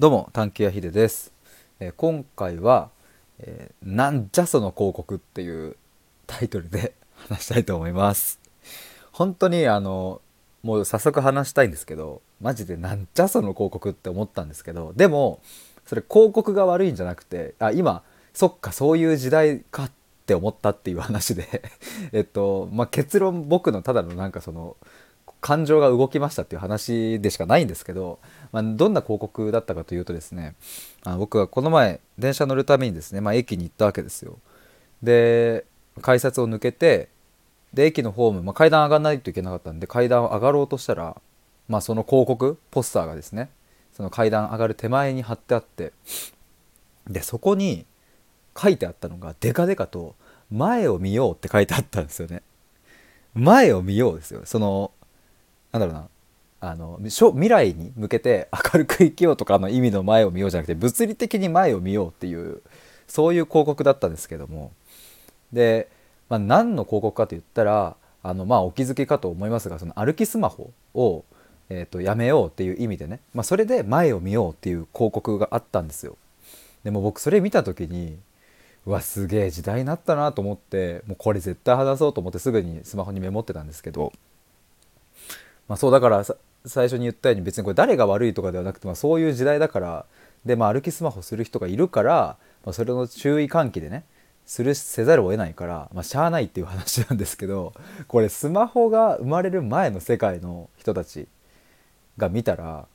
どうも探求屋ひでです、えー今回は、えーなんじゃその広告」っていうタイトルで 話したいと思います。本当にあのもう早速話したいんですけどマジでなんじゃその広告って思ったんですけどでもそれ広告が悪いんじゃなくてあ今そっかそういう時代かって思ったっていう話で えっとまあ結論僕のただのなんかその感情が動きましたっていう話でしかないんですけど、まあ、どんな広告だったかというとですねあ僕はこの前電車乗るためにですね、まあ、駅に行ったわけですよ。で改札を抜けてで駅のホーム、まあ、階段上がらないといけなかったんで階段を上がろうとしたら、まあ、その広告ポスターがですねその階段上がる手前に貼ってあってでそこに書いてあったのがデカデカと「前を見よう」って書いてあったんですよね。前を見ようですよ。そのなんだろうな。あの未来に向けて明るく生きようとかの意味の前を見ようじゃなくて物理的に前を見ようっていうそういう広告だったんですけども。で、まあ、何の広告かと言ったらあのまあお気づきかと思いますがその歩きスマホを、えー、とやめようっていう意味でね、まあ、それで前を見ようっていう広告があったんですよ。でも僕それ見た時にうわすげえ時代になったなと思ってもうこれ絶対話そうと思ってすぐにスマホにメモってたんですけど。まあそうだから最初に言ったように別にこれ誰が悪いとかではなくて、まあ、そういう時代だからで、まあ、歩きスマホする人がいるから、まあ、それの注意喚起でねするせざるを得ないから、まあ、しゃあないっていう話なんですけどこれスマホが生まれる前の世界の人たちが見たら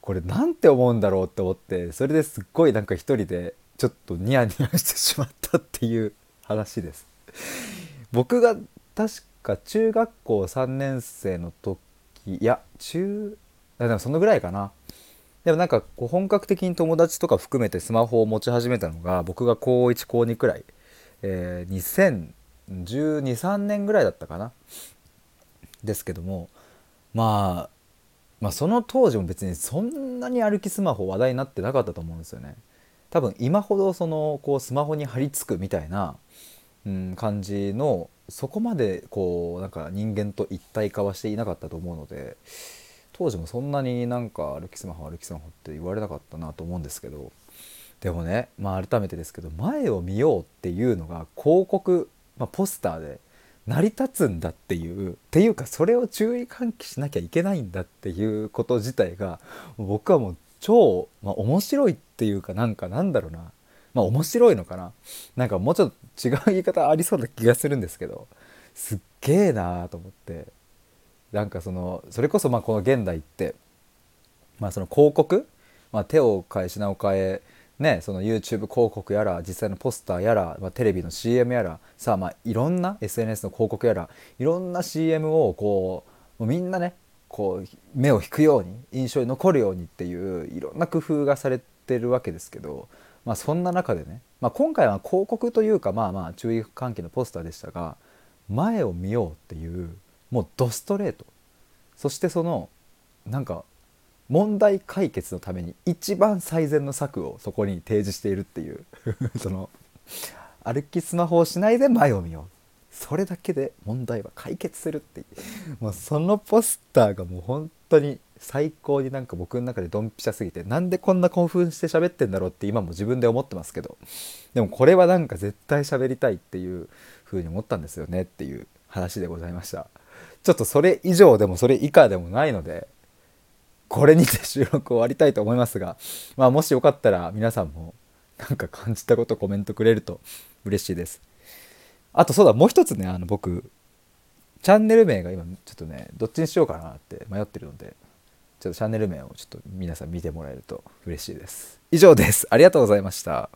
これなんて思うんだろうって思ってそれですっごいなんか一人でちょっとニヤニヤしてしまったっていう話です。僕が確か中学校3年生の時いや中でもそのぐらいかな。でもなんかこう本格的に友達とか含めてスマホを持ち始めたのが僕が高1高2くらい、えー、2012,3年ぐらいだったかな。ですけどもまあまあその当時も別にそんなに歩きスマホ話題になってなかったと思うんですよね。多分今ほどそのこうスマホに張り付くみたいな、うん、感じのそこまでこうなんか人間と一体化はしていなかったと思うので当時もそんなになんか歩きスマホ歩きスマホって言われなかったなと思うんですけどでもねまあ改めてですけど前を見ようっていうのが広告、まあ、ポスターで成り立つんだっていうっていうかそれを注意喚起しなきゃいけないんだっていうこと自体が僕はもう超、まあ、面白いっていうかなんかなんだろうな。まあ面白いのかな。なんかもうちょっと違う言い方ありそうな気がするんですけどすっげえなーと思って。なんかそのそれこそまあこの現代ってまあその広告、まあ、手を変え品を変えね、その YouTube 広告やら実際のポスターやら、まあ、テレビの CM やらさあまあいろんな SNS の広告やらいろんな CM をこうもうみんなねこう目を引くように印象に残るようにっていういろんな工夫がされてるわけですけど、まあ、そんな中でね、まあ、今回は広告というかまあまあ注意喚起のポスターでしたが前を見ようっていうもうドストレート。そしてそのなんか問題解決のために一番最善の策をそこに提示しているっていう。その歩きスマホをしないで前を見よう。それだけで問題は解決するってもうそのポスターがもう本当に最高になんか僕の中でドンピシャすぎてなんでこんな興奮して喋ってんだろうって今も自分で思ってますけど でもこれはなんか絶対喋りたいっていう風に思ったんですよねっていう話でございましたちょっとそれ以上でもそれ以下でもないのでこれにて収録終わりたいと思いますが、まあ、もしよかったら皆さんもなんか感じたことコメントくれると嬉しいです。あとそうだもう一つねあの僕チャンネル名が今ちょっとねどっちにしようかなって迷ってるのでちょっとチャンネル名をちょっと皆さん見てもらえると嬉しいです。以上です。ありがとうございました。